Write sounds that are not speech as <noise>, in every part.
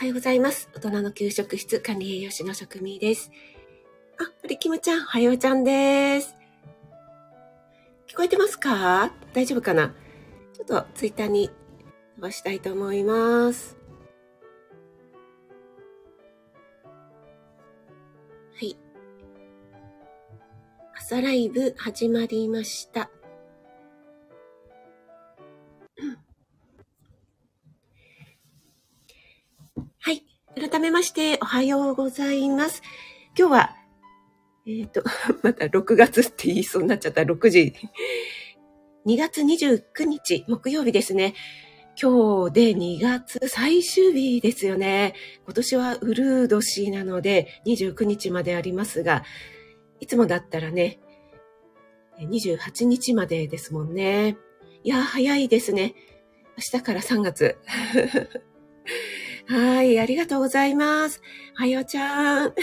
おはようございます。大人の給食室管理栄養士の職味です。あ、森キムちゃん、おはようちゃんです。聞こえてますか？大丈夫かな？ちょっとツイッターに飛ばしたいと思います。はい。朝ライブ始まりました。はい。改めまして、おはようございます。今日は、えっ、ー、と、<laughs> また6月って言いそうになっちゃった6時。2月29日、木曜日ですね。今日で2月最終日ですよね。今年はウルー年なので29日までありますが、いつもだったらね、28日までですもんね。いや、早いですね。明日から3月。<laughs> はい、ありがとうございます。はよちゃん。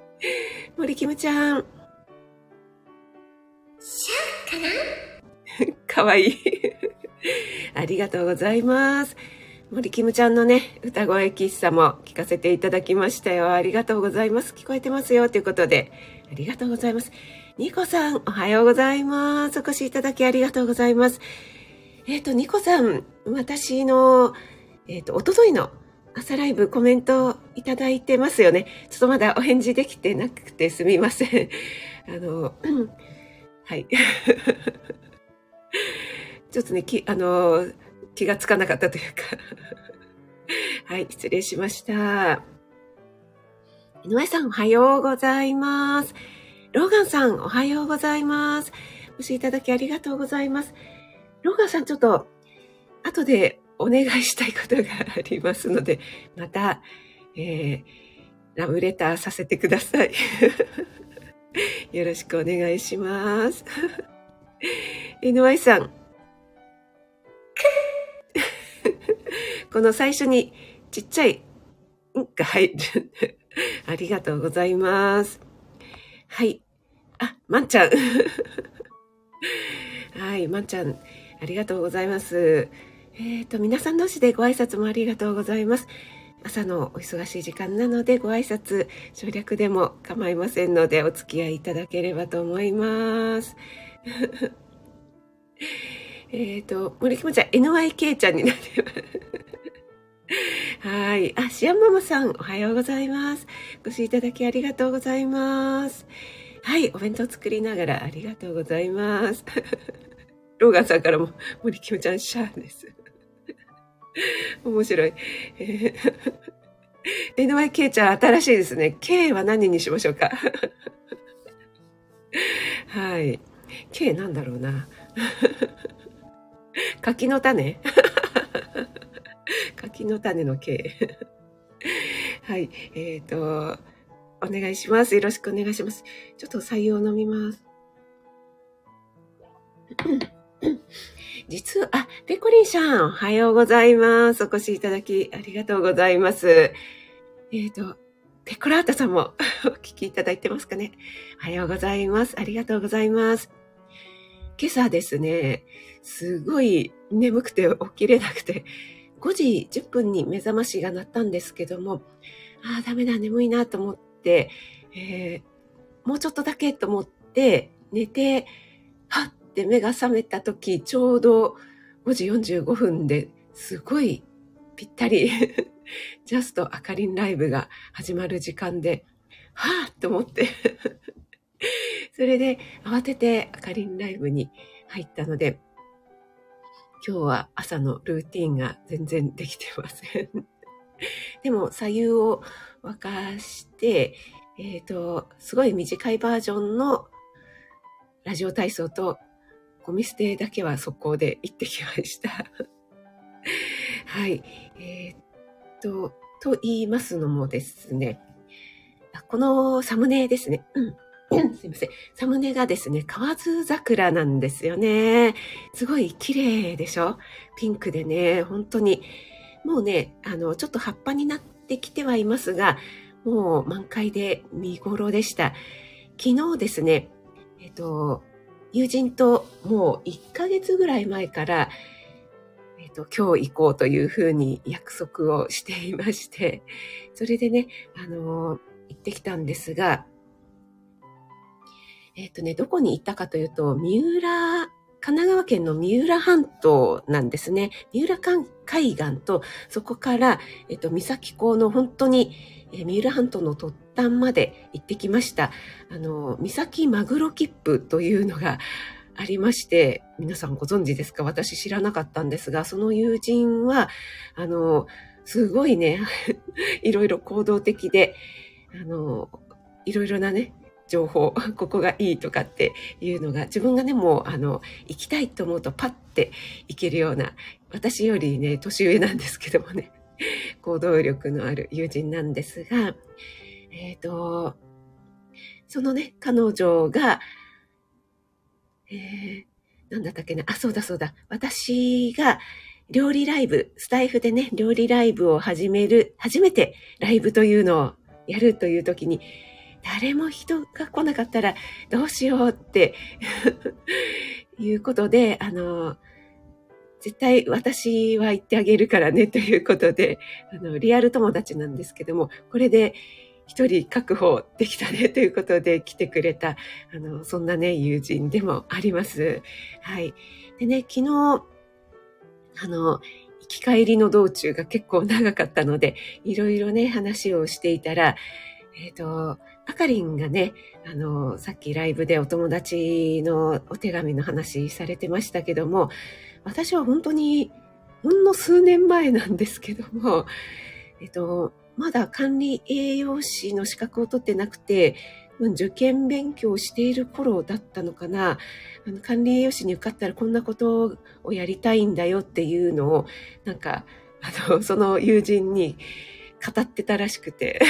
<laughs> 森キムちゃん。シャかな？<laughs> かわいい。<laughs> ありがとうございます。森キムちゃんのね、歌声喫茶も聞かせていただきましたよ。ありがとうございます。聞こえてますよ。ということで、ありがとうございます。ニコさん、おはようございます。お越しいただきありがとうございます。えっ、ー、と、ニコさん、私の、えっ、ー、と、おとといの朝ライブコメントいただいてますよね。ちょっとまだお返事できてなくてすみません。<laughs> あの、<clears throat> はい。<laughs> ちょっとね、き、あの、気がつかなかったというか <laughs> はい、失礼しました。井上さん、おはようございます。ローガンさん、おはようございます。お越しいただきありがとうございます。ローガンさん、ちょっと、後でお願いしたいことがありますので、また、えー、ラブレターさせてください。<laughs> よろしくお願いします。<laughs> NY さん。<laughs> この最初にちっちゃい、んが入る。ありがとうございます。はい。あ、まんちゃん。はい、まんちゃん、ありがとうございます。えっ、ー、と、皆さん同士でご挨拶もありがとうございます。朝のお忙しい時間なのでご挨拶省略でも構いませんのでお付き合いいただければと思います。<laughs> えっと、森木もちゃん、NYK ちゃんになってます。はい。あ、シアンママさん、おはようございます。ご視聴いただきありがとうございます。はい。お弁当作りながらありがとうございます。ローガンさんからも、森キムちゃん、シャーです。<laughs> 面白い。<laughs> えー、NYK ちゃん新しいですね。K は何にしましょうか？<laughs> はい。K なんだろうな。柿の種？柿の種の K。はい。えっ、ー、と、お願いします。よろしくお願いします。ちょっと採用飲みます。<coughs> 実は、あ、ペコリンさん、おはようございます。お越しいただきありがとうございます。えっ、ー、と、ペコラータさんも <laughs> お聞きいただいてますかね。おはようございます。ありがとうございます。今朝ですね、すごい眠くて起きれなくて、5時10分に目覚ましが鳴ったんですけども、ああ、ダメだ、眠いなと思って、えー、もうちょっとだけと思って寝て、はって目が覚めた時、ちょうど5時45分ですごいぴったり <laughs> ジャストあかりんライブが始まる時間で、はぁと思って。<laughs> それで慌ててあかりんライブに入ったので、今日は朝のルーティンが全然できてません。<laughs> でも、左右を沸かして、えっ、ー、と、すごい短いバージョンのラジオ体操とゴミ捨てだけは速攻で行ってきました。<laughs> はい。えー、っと、と言いますのもですね、このサムネですね。うん。<coughs> すいません。サムネがですね、河津桜なんですよね。すごい綺麗でしょ？ピンクでね、本当に。もうね、あの、ちょっと葉っぱになってきてはいますが、もう満開で見頃でした。昨日ですね、えっと、友人ともう1ヶ月ぐらい前から、えっ、と、今日行こうというふうに約束をしていまして、それでね、あのー、行ってきたんですが、えっ、とね、どこに行ったかというと、三浦、神奈川県の三浦半島なんですね。三浦海岸と、そこから、えっ、と、三崎港の本当に、え三浦半島の突端まで行ってきました。あの、三崎マグロ切符というのがありまして、皆さんご存知ですか？私知らなかったんですが、その友人は、あの、すごいね、<laughs> いろいろ行動的で、あの、いろいろなね、情報、<laughs> ここがいいとかっていうのが、自分がね、もう、あの、行きたいと思うとパッて行けるような、私よりね、年上なんですけどもね、<laughs> 行動力のある友人なんですが、えっ、ー、と、そのね、彼女が、えー、なんだったっけな、あ、そうだそうだ。私が料理ライブ、スタイフでね、料理ライブを始める、初めてライブというのをやるという時に、誰も人が来なかったらどうしようって <laughs> いうことで、あの、絶対私は言ってあげるからねということで、あの、リアル友達なんですけども、これで一人確保できたねということで来てくれた、あの、そんなね、友人でもあります。はい。でね、昨日、あの、行き帰りの道中が結構長かったので、いろいろね、話をしていたら、えっ、ー、と、あかりんがね、あの、さっきライブでお友達のお手紙の話されてましたけども、私は本当に、ほんの数年前なんですけども、えっと、まだ管理栄養士の資格を取ってなくて、受験勉強をしている頃だったのかな。あの管理栄養士に受かったらこんなことをやりたいんだよっていうのを、なんか、あの、その友人に語ってたらしくて。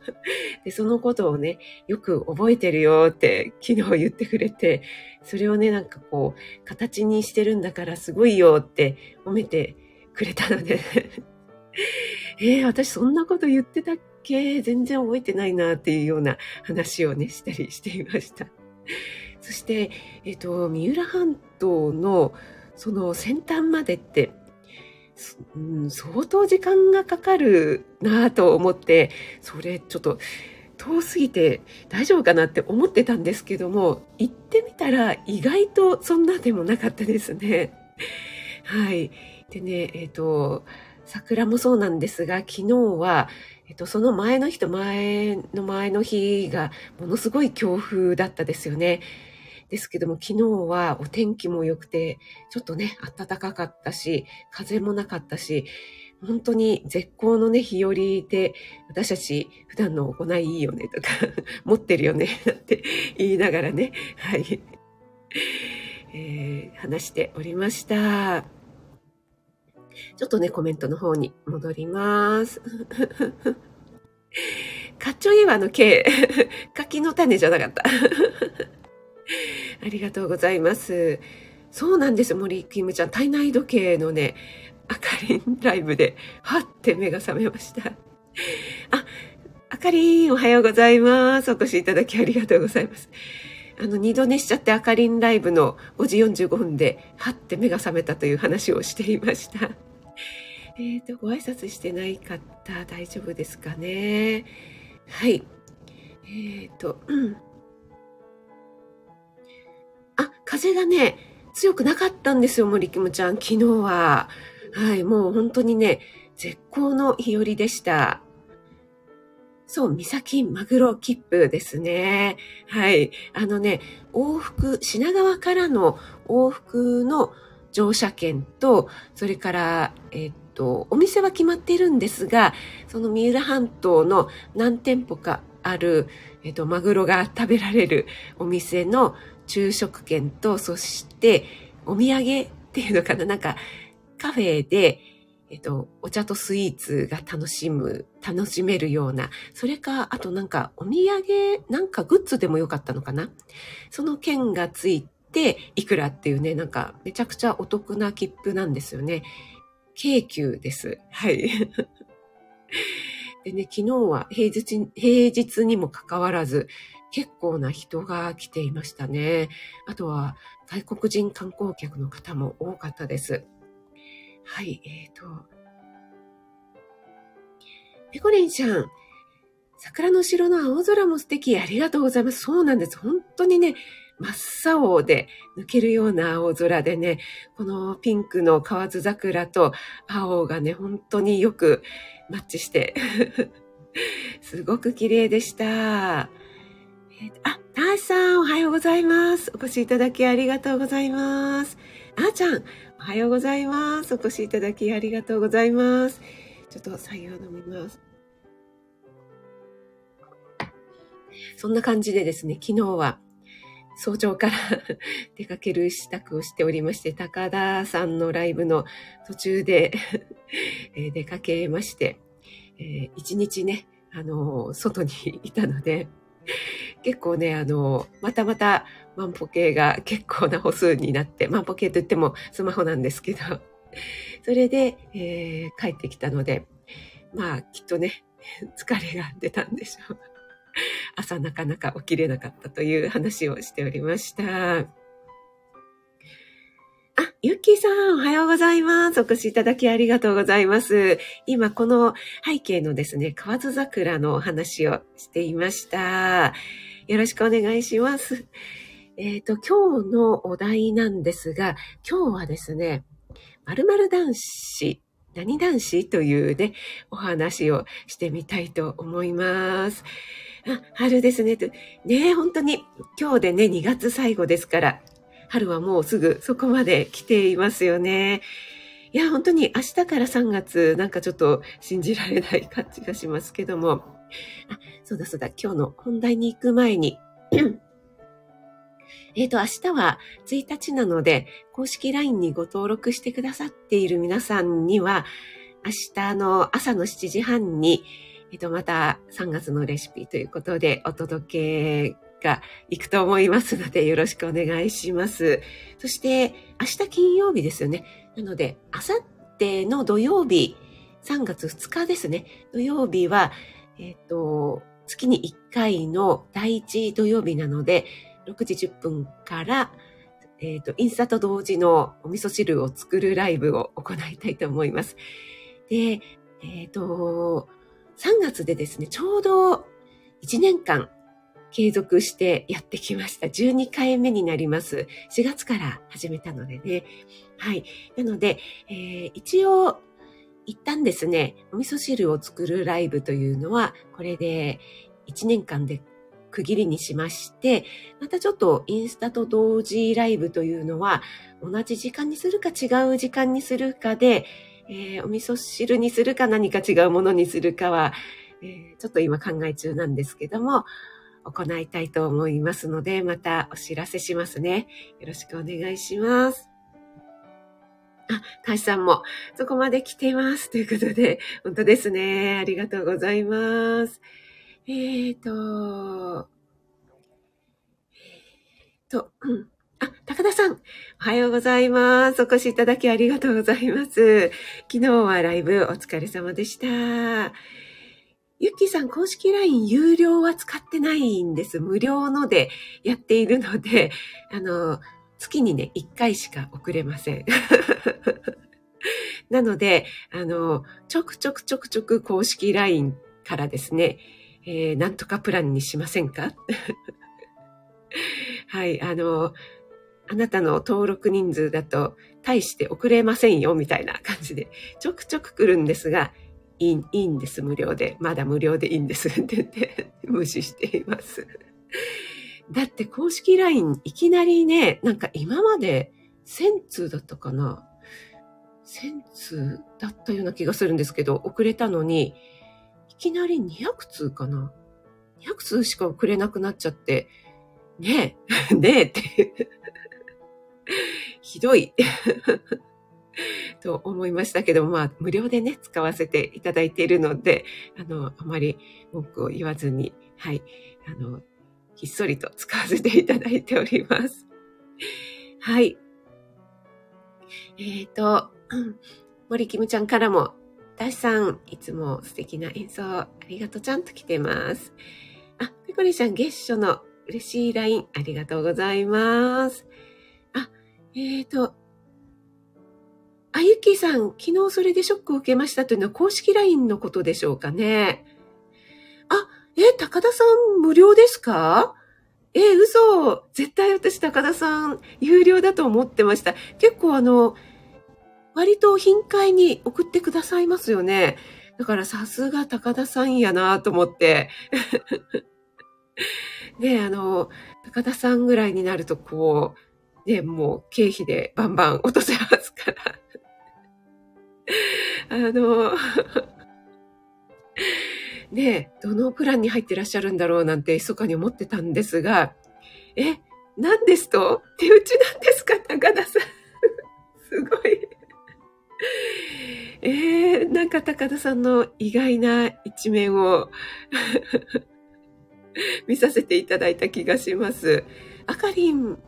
<laughs> で、そのことをね、よく覚えてるよって昨日言ってくれて、それをね、なんかこう、形にしてるんだからすごいよって褒めてくれたので。<laughs> えー、私そんなこと言ってたっけ？全然覚えてないなっていうような話をね、したりしていました。そして、えっ、ー、と、三浦半島のその先端までってうん、相当時間がかかるなと思って、それちょっと遠すぎて大丈夫かなって思ってたんですけども、行ってみたら意外とそんなでもなかったですね。はい。でね、えっ、ー、と、桜もそうなんですが、昨日は、えっと、その前の日と前の前の日がものすごい強風だったですよね。ですけども、昨日はお天気も良くて、ちょっとね、暖かかったし、風もなかったし、本当に絶好のね、日和で、私たち普段の行いいいよねとか、<laughs> 持ってるよね、<laughs> なんて言いながらね、はい、えー、話しておりました。ちょっとね、コメントの方に戻ります。かっちょいいわの K。柿の種じゃなかった。ありがとうございます。そうなんです、森キムちゃん。体内時計のね、あかりんライブで、はって目が覚めました。あ、あかりん、おはようございます。お越しいただきありがとうございます。あの、二度寝しちゃってあかりんライブの5時45分で、はって目が覚めたという話をしていました。えっ、ー、と、ご挨拶してない方、大丈夫ですかね？はい。えっ、ー、と、うん。風がね、強くなかったんですよ、森キムちゃん、昨日は。はい、もう本当にね、絶好の日和でした。そう、三崎マグロ切符ですね。はい。あのね、往復、品川からの往復の乗車券と、それから、えっと、お店は決まっているんですが、その三浦半島の何店舗かある、えっと、マグロが食べられるお店の昼食券と、そしてお土産っていうのかな、なんかカフェで、えっと、お茶とスイーツが楽しむ、楽しめるような、それか、あとなんかお土産、なんかグッズでもよかったのかな？その券がついて、いくらっていうね、なんかめちゃくちゃお得な切符なんですよね。京急です。はい。<laughs> でね、昨日は平日、平日にもかかわらず、結構な人が来ていましたね。あとは外国人観光客の方も多かったです。はい、えっ、ー、と、ペコリンちゃん、桜の後ろの青空も素敵。ありがとうございます。そうなんです。本当にね、真っ青で抜けるような青空でね、このピンクの河津桜と青がね、本当によくマッチして <laughs> すごく綺麗でした。えー、あ、たーさん、おはようございます。お越しいただきありがとうございます。あーちゃん、おはようございます。お越しいただきありがとうございます。ちょっと採用飲みます。そんな感じでですね、昨日は早朝から <laughs> 出かける支度をしておりまして、高田さんのライブの途中で <laughs> 出かけまして、えー、一日ね、あの、外にいたので、結構ね、あの、またまた万歩計が結構な歩数になって、万歩計といってもスマホなんですけど、<laughs> それで、えー、帰ってきたので、まあ、きっとね、疲れが出たんでしょう。朝なかなか起きれなかったという話をしておりました。あ、ゆっきーさん、おはようございます。お越しいただきありがとうございます。今、この背景のですね、河津桜のお話をしていました。よろしくお願いします。<laughs> えっ、ー、と、今日のお題なんですが、今日はですね、〇〇男子、何男子というね、お話をしてみたいと思います。あ、春ですね。ね本当に今日でね、2月最後ですから、春はもうすぐそこまで来ていますよね。いや、本当に明日から3月、なんかちょっと信じられない感じがしますけども。<laughs> そうだそうだ、今日の本題に行く前に。<clears throat> えっと、明日は1日なので、公式 LINE にご登録してくださっている皆さんには、明日の朝の7時半に、えっと、また3月のレシピということでお届けが行くと思いますので、よろしくお願いします。そして、明日金曜日ですよね。なので、あさっての土曜日、3月2日ですね。土曜日は、えっ、と、月に1回の第1土曜日なので、6時10分から、えっ、と、インスタと同時のお味噌汁を作るライブを行いたいと思います。で、えっ、と、3月でですね、ちょうど1年間継続してやってきました。12回目になります。4月から始めたのでね。はい。なので、えー、一応、一旦ですね、お味噌汁を作るライブというのは、これで1年間で区切りにしまして、またちょっとインスタと同時ライブというのは、同じ時間にするか違う時間にするかで、えー、お味噌汁にするか何か違うものにするかは、えー、ちょっと今考え中なんですけども、行いたいと思いますので、またお知らせしますね。よろしくお願いします。あ、かしさんもそこまで来ています。ということで、<laughs> 本当ですね。ありがとうございます。えーと、えーと、うん。あ、高田さん、おはようございます。お越しいただきありがとうございます。昨日はライブお疲れ様でした。ゆっきーさん、公式 LINE 有料は使ってないんです。無料のでやっているので、あの、月にね、1回しか送れません。<laughs> なので、あの、ちょくちょくちょくちょく公式 LINE からですね、えー、なんとかプランにしませんか？<laughs> はい、あの、あなたの登録人数だと大して送れませんよ、みたいな感じで、ちょくちょく来るんですが、いいいいんです、無料で。まだ無料でいいんですって言って無視しています。だって公式 LINE いきなりね、なんか今まで1000通だったかな ?1000 通だったような気がするんですけど、遅れたのに、いきなり200通かな ?200 通しか送れなくなっちゃって、ねえ、<laughs> ねえって <laughs> ひどい <laughs> と思いましたけど、まあ、無料でね、使わせていただいているので、あの、あまり文句を言わずに、はい、あの、ひっそりと使わせていただいております。はい。えっ、ー、と、<clears throat> 森キムちゃんからも、ダシさん、いつも素敵な演奏ありがとうちゃんと来てます。あ、ペコリちゃん、月初の嬉しい LINE ありがとうございます。あ、えっ、ー、と、あゆッキーさん、昨日それでショックを受けましたというのは公式 LINE のことでしょうかね。え、高田さん無料ですか？え、嘘。絶対私高田さん有料だと思ってました。結構あの、割と頻回に送ってくださいますよね。だからさすが高田さんやなと思って。<laughs> ねあの、高田さんぐらいになるとこう、ね、もう経費でバンバン落とせますから。あの、ねどのプランに入ってらっしゃるんだろうなんて密かに思ってたんですが、え、何ですと？手打ちなんですか？<laughs> 高田さん。<laughs> すごい。<laughs> えー、なんか高田さんの意外な一面を見させていただいた気がします。あかりん、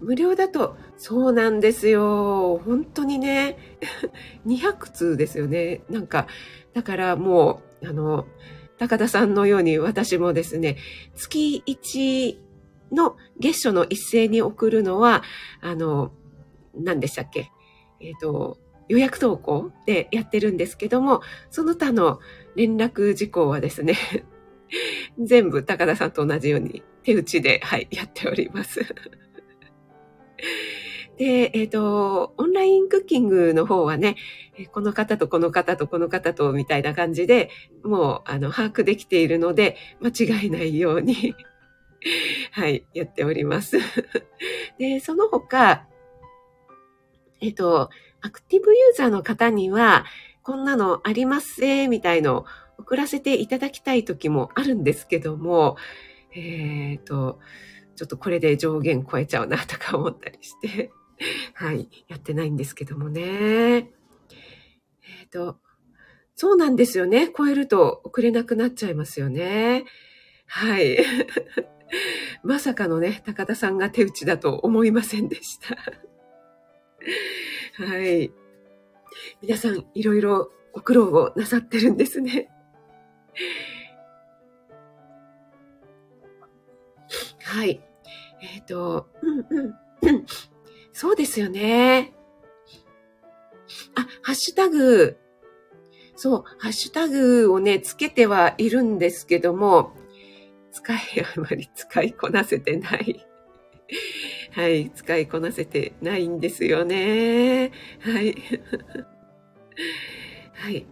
無料だと、そうなんですよ。本当にね、200通ですよね。なんか、だからもう、あの、高田さんのように私もですね、月1の月初の一斉に送るのは、あの、何でしたっけ？えっ、ー、と、予約投稿でやってるんですけども、その他の連絡事項はですね、<laughs> 全部高田さんと同じように手打ちで、はい、やっております。で、えっ、ー、と、オンラインクッキングの方はね、この方とこの方とこの方とみたいな感じで、もう、あの、把握できているので、間違えないように <laughs> はい、やっております。<laughs> で、その他、えっ、ー、と、アクティブユーザーの方には、こんなのありますね、みたいのを送らせていただきたい時もあるんですけども、えっ、ー、と、ちょっとこれで上限超えちゃうなとか思ったりして、<laughs> はい、やってないんですけどもね。えっ、ー、と、そうなんですよね。超えると送れなくなっちゃいますよね。はい。<laughs> まさかのね、高田さんが手打ちだと思いませんでした。<laughs> はい。皆さん、いろいろご苦労をなさってるんですね。はい。えっ、ー、と、うんうん、うん。そうですよね。あ、ハッシュタグ。そう、ハッシュタグをね、つけてはいるんですけども、使い、あまり使いこなせてない。はい、使いこなせてないんですよね。はい。はい。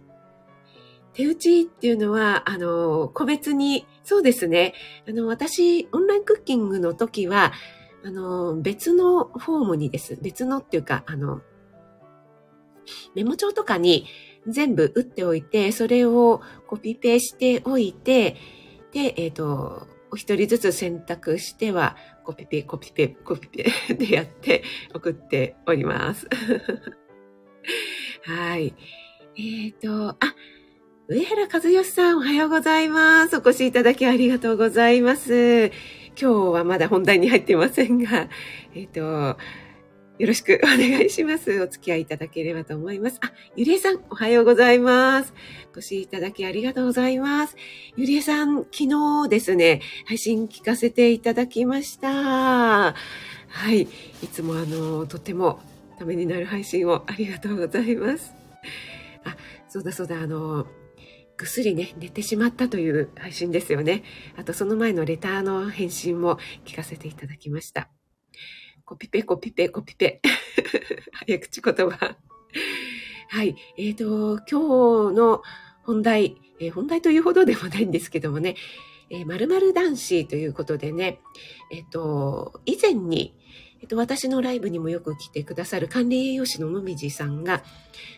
手打ちっていうのは、あの、個別に、そうですね。あの、私、オンラインクッキングの時は、あの、別のフォームにです。別のっていうか、あの、メモ帳とかに全部打っておいて、それをコピペしておいて、で、えっ、ー、と、お一人ずつ選択しては、コピペ、コピペ、コピペ <laughs> でやって送っております。<laughs> はい。えっ、ー、と、あ、上原和義さん、おはようございます。お越しいただきありがとうございます。今日はまだ本題に入ってませんが、<laughs> えっ、ー、と、よろしく <laughs> お願いします。お付き合いいただければと思います。あ、ゆりえさん、おはようございます。お越しいただきありがとうございます。ゆりえさん、昨日ですね、配信聞かせていただきました。はい。いつもあの、とてもためになる配信をありがとうございます。あ、そうだそうだ、あの、ぐっすりね、寝てしまったという配信ですよね。あとその前のレターの返信も聞かせていただきました。コピペ、コピペ、コピペ。<laughs> 早口言葉。はい。えっ、ー、と、今日の本題、えー、本題というほどでもないんですけどもね、えー、〇〇男子ということでね、えっ、ー、と、以前に、えっ、と、私のライブにもよく来てくださる管理栄養士ののみじさんが、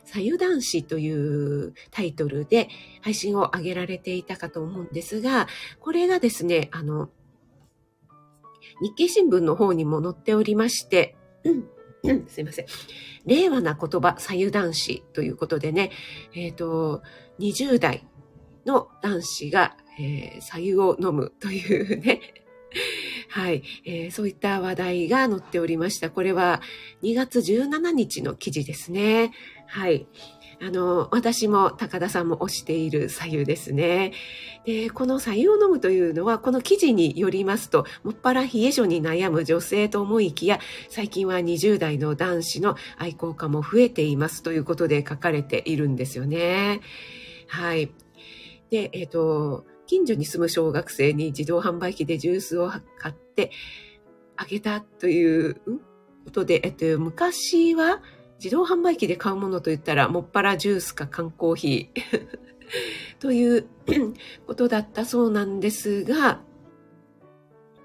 左右男子というタイトルで配信を上げられていたかと思うんですが、これがですね、あの、日経新聞の方にも載っておりまして、うん、すいません。令和な言葉、左右男子ということでね、えっ、ー、と、20代の男子が、えー、左右を飲むというね、はい、えー、そういった話題が載っておりました。これは2月17日の記事ですね。はい。あの、私も高田さんも推している左右ですね。で、この左右を飲むというのは、この記事によりますと、もっぱら冷え性に悩む女性と思いきや、最近は20代の男子の愛好家も増えていますということで書かれているんですよね。はい。で、えっ、ー、と、近所に住む小学生に自動販売機でジュースを買ってあげたということで、えっと、昔は自動販売機で買うものといったら、もっぱらジュースか缶コーヒー <laughs> という <coughs> ことだったそうなんですが、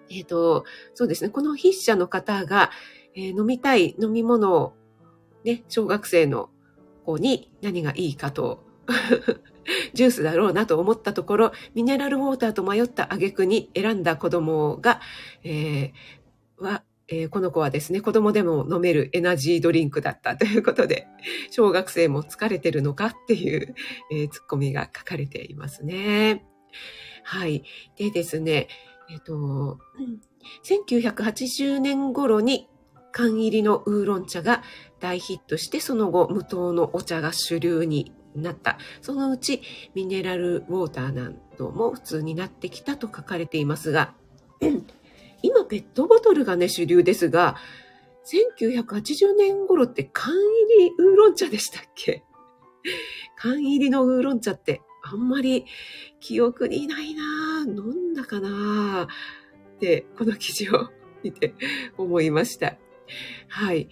えっ、と、そうですね、この筆者の方が、えー、飲みたい飲み物を、ね、小学生の子に何がいいかとジュースだろうなと思ったところ、ミネラルウォーターと迷った挙句に選んだ子供が、えー、は、えー、この子はですね、子供でも飲めるエナジードリンクだった <laughs> ということで、小学生も疲れてるのかっていう、えー、ツッコミが書かれていますね。はい。でですね、えっ、ー、と、1980年頃に缶入りのウーロン茶が大ヒットして、その後無糖のお茶が主流になった。そのうちミネラルウォーターなども普通になってきたと書かれていますが、<clears throat> 今ペットボトルがね、主流ですが、1980年頃って缶入りウーロン茶でしたっけ？<laughs> 缶入りのウーロン茶ってあんまり記憶にないな飲んだかなって、この記事を見て思いました。はい。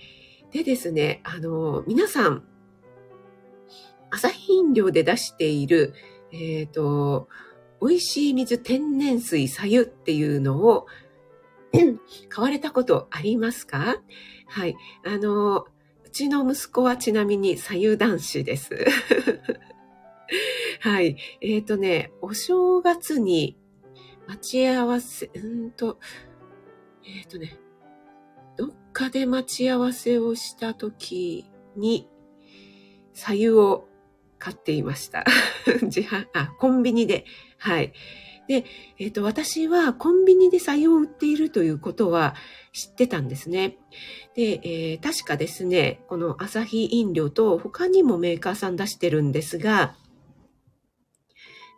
でですね、あの、皆さん、朝日飲料で出している、えっ、ー、と、美味しい水天然水さゆっていうのを <coughs> 買われたことありますか？はい。あの、うちの息子はちなみに左右男子です。<laughs> はい。えっ、ー、とね、お正月に待ち合わせ、うんと、えっ、ー、とね、どっかで待ち合わせをした時に、左右を買っていました。<laughs> 自販、あ、コンビニで。はい。で、えっ、ー、と、私はコンビニで採用を売っているということは知ってたんですね。で、えー、確かですね、このアサヒ飲料と他にもメーカーさん出してるんですが、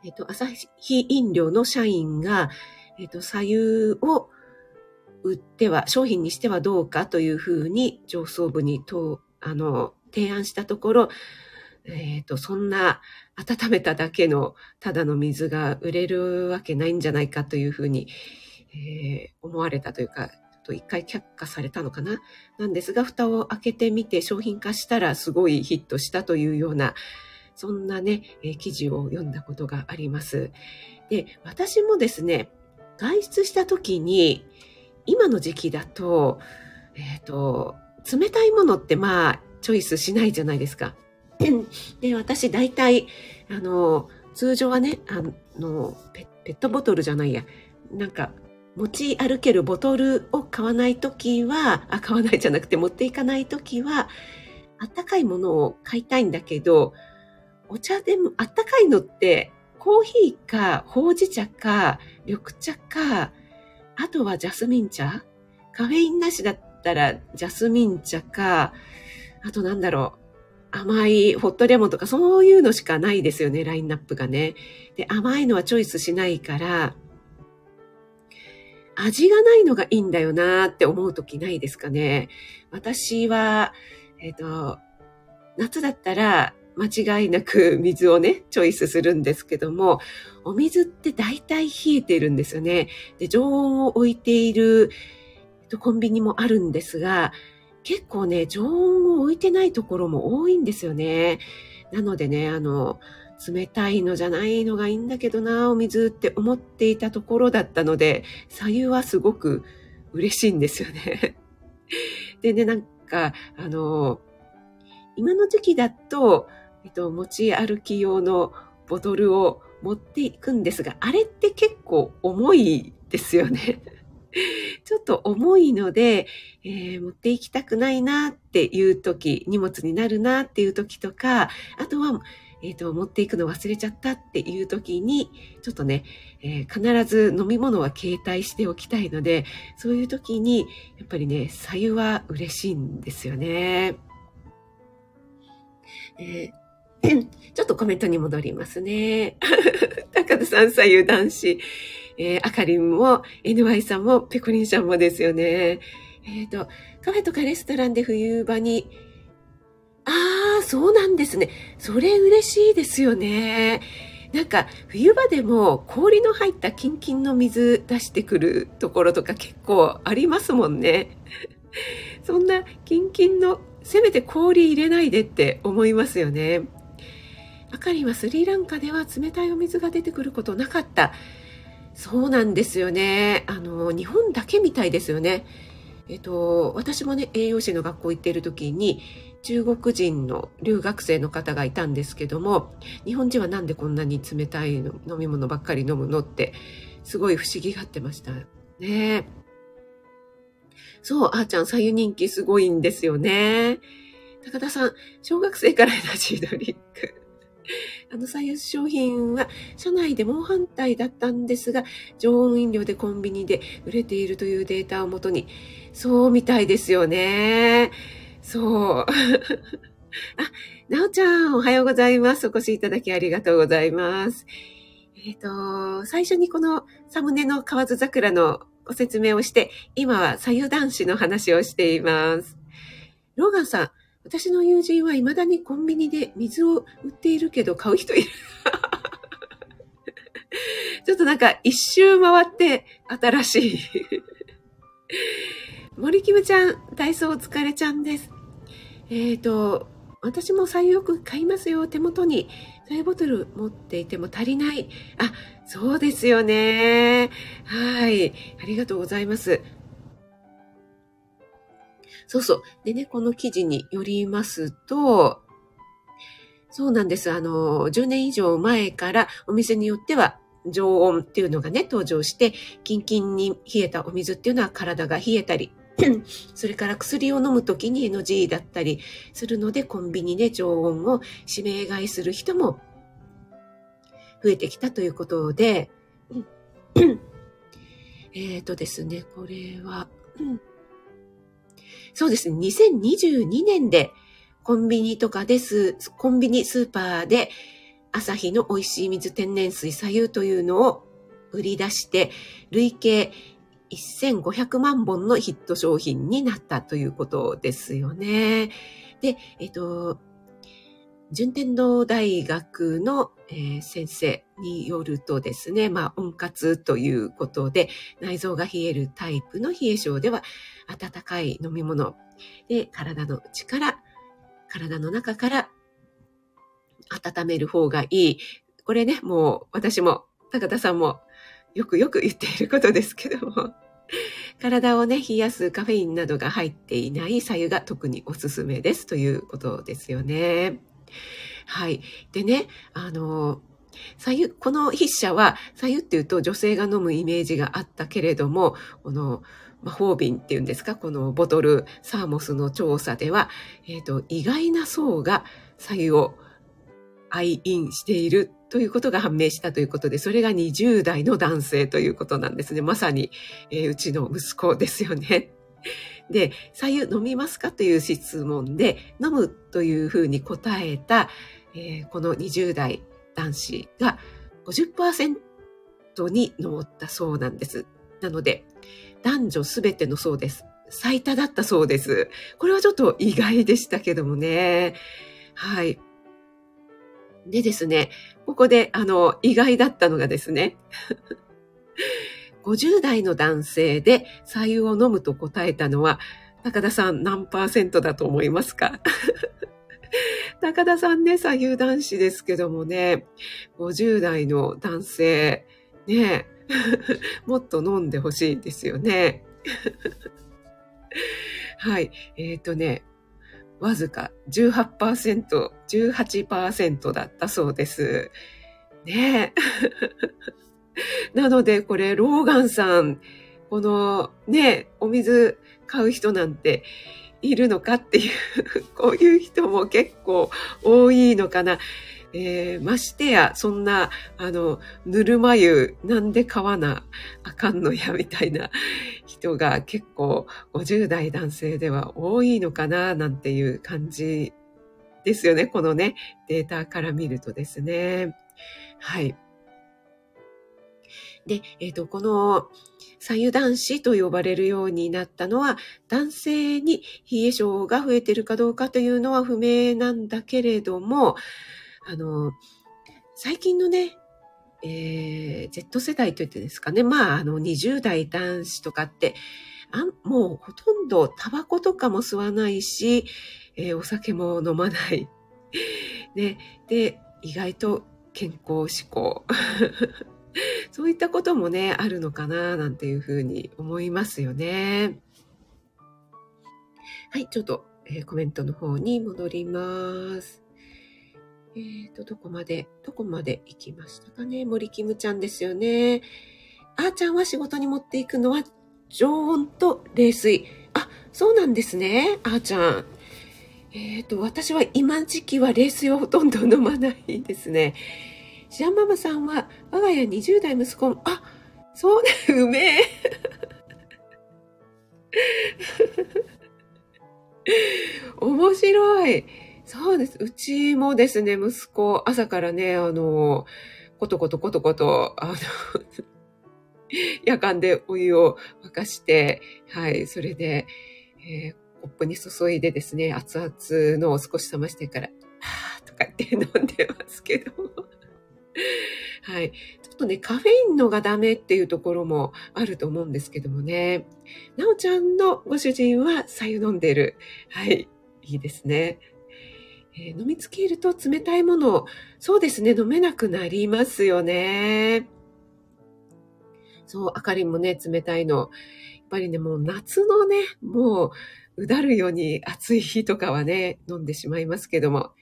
えっ、ー、と、アサヒ飲料の社員が、えっ、と、左右を売っては、商品にしてはどうかというふうに上層部にと、あの、提案したところ、えっ、ー、と、そんな温めただけのただの水が売れるわけないんじゃないかというふうに、えー、思われたというか、一回却下されたのかな？なんですが、蓋を開けてみて商品化したらすごいヒットしたというような、そんなね、えー、記事を読んだことがあります。で、私もですね、外出した時に、今の時期だと、えっ、ー、と、冷たいものってまあ、チョイスしないじゃないですか。<clears throat> で、私大体、あの、通常はね、あのペ、ペットボトルじゃないや、なんか、持ち歩けるボトルを買わないときは、あ、買わないじゃなくて持っていかないときは、あったかいものを買いたいんだけど、お茶でも、あったかいのって、コーヒーか、ほうじ茶か、緑茶か、あとはジャスミン茶。カフェインなしだったらジャスミン茶か、あとなんだろう、甘いホットレモンとかそういうのしかないですよね、ラインナップがね。で、甘いのはチョイスしないから、味がないのがいいんだよなって思うときないですかね。私は、えっ、ー、と、夏だったら間違いなく水をね、チョイスするんですけども、お水って大体冷えてるんですよね。で、常温を置いているコンビニもあるんですが、結構ね、常温を置いてないところも多いんですよね。なのでね、あの、冷たいのじゃないのがいいんだけどな、お水って思っていたところだったので、左右はすごく嬉しいんですよね。<laughs> でね、なんか、あの、今の時期だと、えっと、持ち歩き用のボトルを持っていくんですが、あれって結構重いですよね。<laughs> ちょっと重いので、えー、持っていきたくないなっていう時、荷物になるなっていう時とか、あとは、ええっ、と、持っていくの忘れちゃったっていう時に、ちょっとね、えー必ず飲み物は携帯しておきたいので、そういう時に、やっぱりね、左右は嬉しいんですよね。えーちょっとコメントに戻りますね。<laughs> 高田さん、左右男子。えー、あかりんも、NY さんも、ペコリンさんもですよね。えっ、と、カフェとかレストランで冬場に、ああ、そうなんですね。それ嬉しいですよね。なんか、冬場でも氷の入ったキンキンの水出してくるところとか結構ありますもんね。<laughs> そんなキンキンの、せめて氷入れないでって思いますよね。あかりはスリランカでは冷たいお水が出てくることなかった。そうなんですよね。あの、日本だけみたいですよね。えっと、私もね、栄養士の学校行っている時に、中国人の留学生の方がいたんですけども、日本人はなんでこんなに冷たい飲み物ばっかり飲むのって、すごい不思議がってましたね。そう、あーちゃん、左右人気すごいんですよね。高田さん、小学生からエナジードリンク。<laughs> あの、左右商品は、社内で猛反対だったんですが、常温飲料でコンビニで売れているというデータをもとに、そうみたいですよね。そう。<laughs> あ、なおちゃん、おはようございます。お越しいただきありがとうございます。えっ、と、最初にこのサムネの河津桜のご説明をして、今は左右男子の話をしています。ローガンさん、私の友人は未だにコンビニで水を売っているけど買う人いる。<laughs> ちょっとなんか一周回って新しい。森キムちゃん、体操お疲れちゃんです。えっ、と、私も左右よく買いますよ。手元に左右ボトル持っていても足りない。あ、そうですよね。はい。ありがとうございます。そうそう。でね、この記事によりますと、そうなんです。あの、10年以上前からお店によっては常温っていうのがね、登場して、キンキンに冷えたお水っていうのは体が冷えたり、<clears throat> それから薬を飲むときに NG だったりするので、コンビニで常温を指名買いする人も増えてきたということで、<clears throat> えっとですね、これは、<clears throat> そうですね、2022年でコンビニとかです、コンビニスーパーで朝日の美味しい水天然水左右というのを売り出して、累計1500万本のヒット商品になったということですよね。で、えっと、順天堂大学の、え先生によるとですね、まあ温活ということで、内臓が冷えるタイプの冷え性では、温かい飲み物で体の内から、体の中から温める方がいい。これね、もう私も高田さんもよくよく言っていることですけども、体をね、冷やすカフェインなどが入っていない左右が特におすすめですということですよね。はい。でね、あの、左右、この筆者は、左右っていうと女性が飲むイメージがあったけれども、この魔法瓶っていうんですか、このボトルサーモスの調査では、えっ、と、意外な層が左右を愛飲しているということが判明したということで、それが20代の男性ということなんですね。まさに、えーうちの息子ですよね。で、左右飲みますかという質問で、飲むというふうに答えた、えーこの20代男子が50%に上ったそうなんです。なので、男女すべてのそうです。最多だったそうです。これはちょっと意外でしたけどもね。はい。でですね、ここで、あの、意外だったのがですね、50代の男性で左右を飲むと答えたのは、高田さん何パーセントだと思いますか？<laughs> 高田さんね、左右男子ですけどもね、50代の男性、ね、<laughs> もっと飲んでほしいですよね。<laughs> はい。えっ、とね、わずか18%、18%だったそうです。ねえ。<laughs> なので、これ、ローガンさん、このね、お水買う人なんているのかっていう、<laughs> こういう人も結構多いのかな。えー、ましてや、そんな、あの、ぬるま湯、なんで買わなあかんのや、みたいな人が結構50代男性では多いのかな、なんていう感じですよね。このね、データから見るとですね。はい。で、え、ー、と、この左右男子と呼ばれるようになったのは、男性に冷え症が増えてるかどうかというのは不明なんだけれども、あの、最近のね、えー、Z 世代といってですかね、まあ、あの、20代男子とかって、あもうほとんどタバコとかも吸わないし、えー、お酒も飲まない。<laughs> ね、で、意外と健康志向。<laughs> そういったこともね、あるのかな、なんていうふうに思いますよね。はい、ちょっと、えー、コメントの方に戻ります。えっ、ー、と、どこまで、どこまで行きましたかね？森キムちゃんですよね。あーちゃんは仕事に持っていくのは常温と冷水。あ、そうなんですね。あーちゃん。えっ、ー、と、私は今時期は冷水はほとんど飲まないですね。シアンママさんは、我が家20代息子も、あ、そうね、うめえ。面白い。そうです。うちもですね、息子、朝からね、あの、ことことことこと、あの、夜間でお湯を沸かして、はい、それで、えー、コップに注いでですね、熱々のを少し冷ましてから、はぁとか言って飲んでますけど。<laughs> はい。ちょっとね、カフェインのがダメっていうところもあると思うんですけどもね。なおちゃんのご主人は左右飲んでる。はい。いいですね。えー、飲みつけると冷たいもの、そうですね、飲めなくなりますよね。そう、あかりもね、冷たいの。やっぱりね、もう夏のね、もう、うだるように暑い日とかはね、飲んでしまいますけども。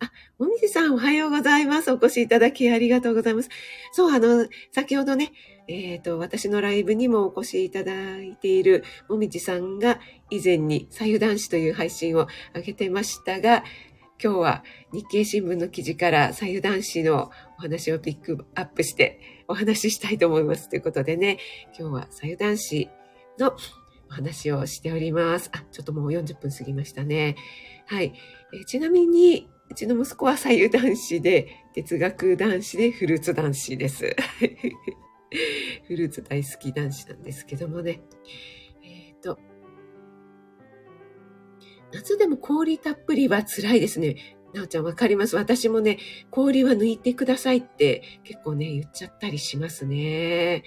あ、もみじさんおはようございます。お越しいただきありがとうございます。そう、あの、先ほどね、えっ、ー、と、私のライブにもお越しいただいているもみじさんが以前に左右男子という配信を上げてましたが、今日は日経新聞の記事から左右男子のお話をピックアップしてお話ししたいと思います。ということでね、今日は左右男子のお話をしております。あ、ちょっともう40分過ぎましたね。はい。えちなみに、うちの息子は左右男子で、哲学男子でフルーツ男子です。<laughs> フルーツ大好き男子なんですけどもね。えっ、ー、と、夏でも氷たっぷりは辛いですね。なおちゃんわかります？私もね、氷は抜いてくださいって結構ね、言っちゃったりしますね。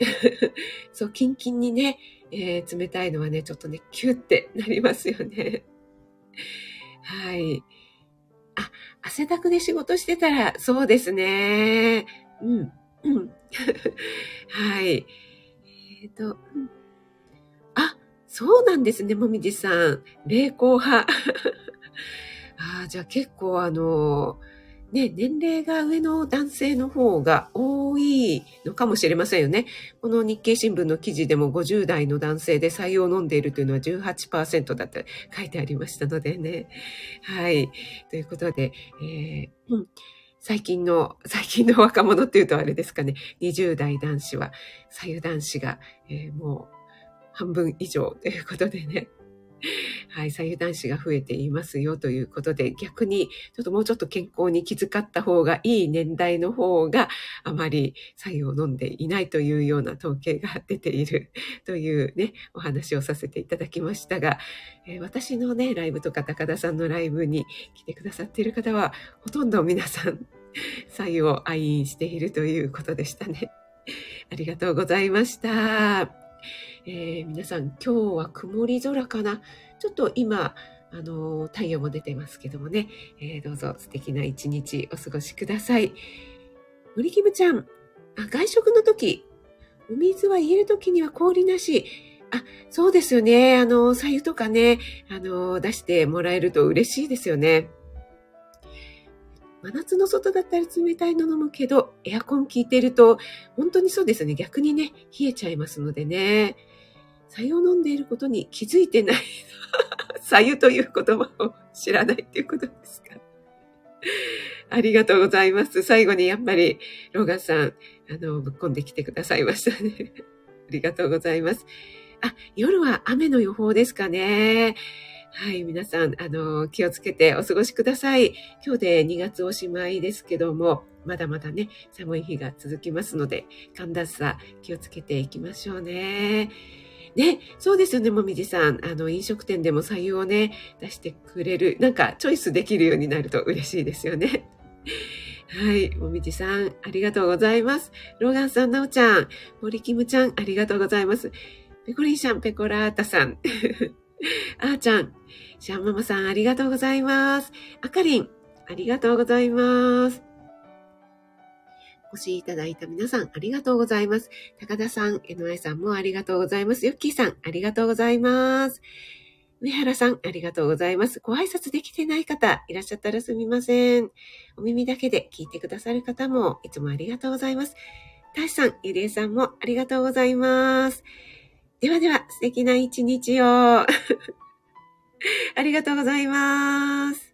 <laughs> そう、キンキンにね、えー、冷たいのはね、ちょっとね、キュッてなりますよね。はい。あ、汗だくで仕事してたら、そうですね。うん、うん。<laughs> はい。えっ、ー、と、あ、そうなんですね、もみじさん。霊光派。<laughs> あじゃあ結構あのーね、年齢が上の男性の方が多いのかもしれませんよね。この日経新聞の記事でも50代の男性で採用を飲んでいるというのは18%だって書いてありましたのでね。はい。ということで、えー、うん、最近の、最近の若者っていうとあれですかね、20代男子は、左右男子が、えー、もう半分以上ということでね。はい、左右男子が増えていますよということで、逆にちょっともうちょっと健康に気遣った方がいい年代の方があまり左右を飲んでいないというような統計が出ている <laughs> というね、お話をさせていただきましたが、えー、私のね、ライブとか高田さんのライブに来てくださっている方は、ほとんど皆さん、左右を愛飲しているということでしたね。<laughs> ありがとうございました。えー、皆さん今日は曇り空かな？ちょっと今、あの太陽も出てますけどもね、えー、どうぞ素敵な一日お過ごしください。森キムちゃん、あ外食の時、お水は入れる時には氷なし。あ、そうですよね。あの、左右とかね、あの、出してもらえると嬉しいですよね。真夏の外だったら冷たいの飲むけど、エアコン効いてると、本当にそうですね。逆にね、冷えちゃいますのでね。左右を飲んでいることに気づいてない。<laughs> 左右という言葉を知らないっていうことですか。ありがとうございます。最後にやっぱり、ロガさん、あの、ぶっこんできてくださいましたね。<laughs> ありがとうございます。あ、夜は雨の予報ですかね。はい、皆さん、あの、気をつけてお過ごしください。今日で2月おしまいですけども、まだまだね、寒い日が続きますので、寒暖差気をつけていきましょうね。ね、そうですよね、もみじさん。あの、飲食店でも採用をね、出してくれる、なんかチョイスできるようになると嬉しいですよね。はい。もみじさん、ありがとうございます。ローガンさん、なおちゃん、森キムちゃん、ありがとうございます。ペコリンシャン、ペコラータさん。<laughs> あーちゃん、シャンママさん、ありがとうございます。あかりん、ありがとうございます。お越しいただいた皆さん、ありがとうございます。高田さん、えのえさんもありがとうございます。ヨッキーさん、ありがとうございます。上原さん、ありがとうございます。ご挨拶できてない方、いらっしゃったらすみません。お耳だけで聞いてくださる方も、いつもありがとうございます。大志さん、ゆりえさんもありがとうございます。ではでは、素敵な一日を。<laughs> ありがとうございます。